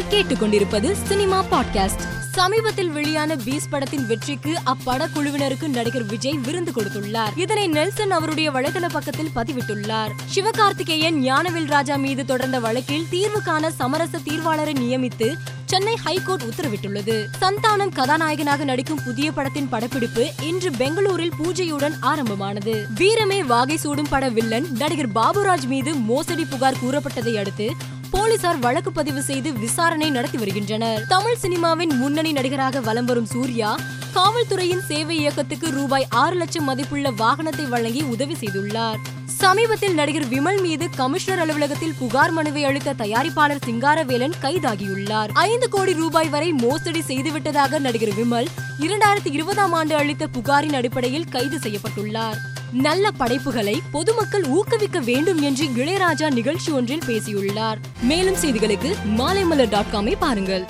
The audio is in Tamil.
நீங்கள் கேட்டுக்கொண்டிருப்பது சினிமா பாட்காஸ்ட். சமீபத்தில் வெளியான பீஸ் படத்தின் வெற்றிக்கு அப்படக்குழுவினருக்கு நடிகர் விஜய் விருந்து கொடுத்துள்ளார். இதனை நெல்சன் அவருடைய வலைதள பக்கத்தில் பதிவிட்டுள்ளார். சிவகார்த்திகேயன் ஞானவேல் ராஜா மீது தொடர்ந்த வழக்கில் தீர்வு காண சமரச தீர்வாளரை நியமித்து சென்னை ஹைகோர்ட் உத்தரவிட்டுள்ளது. சந்தானம் கதாநாயகனாக நடிக்கும் புதிய படத்தின் படப்பிடிப்பு இன்று பெங்களூரில் பூஜையுடன் ஆரம்பமானது. வீரமே வாகை சூடும் பட வில்லன் நடிகர் பாபுராஜ் மீது மோசடி புகார் கூறப்பட்டதை அடுத்து போலீசார் வழக்கு பதிவு செய்து விசாரணை நடத்தி வருகின்றனர். தமிழ் சினிமாவின் முன்னணி நடிகராக வலம் வரும் சூர்யா காவல்துறையின் சேவை இயக்கத்துக்கு ரூபாய் ஆறு லட்சம் மதிப்புள்ள வாகனத்தை வழங்கி உதவி செய்துள்ளார். சமீபத்தில் நடிகர் விமல் மீது கமிஷனர் அலுவலகத்தில் புகார் மனுவை அளித்த தயாரிப்பாளர் சிங்காரவேலன் கைதாகியுள்ளார். ஐந்து கோடி ரூபாய் வரை மோசடி செய்துவிட்டதாக நடிகர் விமல் இரண்டாயிரத்தி இருபதாம் ஆண்டு அளித்த புகாரின் அடிப்படையில் கைது செய்யப்பட்டுள்ளார். நல்ல படைப்புகளை பொதுமக்கள் ஊக்குவிக்க வேண்டும் என்று இளையராஜா நிகழ்ச்சி ஒன்றில் பேசியுள்ளார். மேலும் செய்திகளுக்கு மாலைமலர் டாட் காமை பாருங்கள்.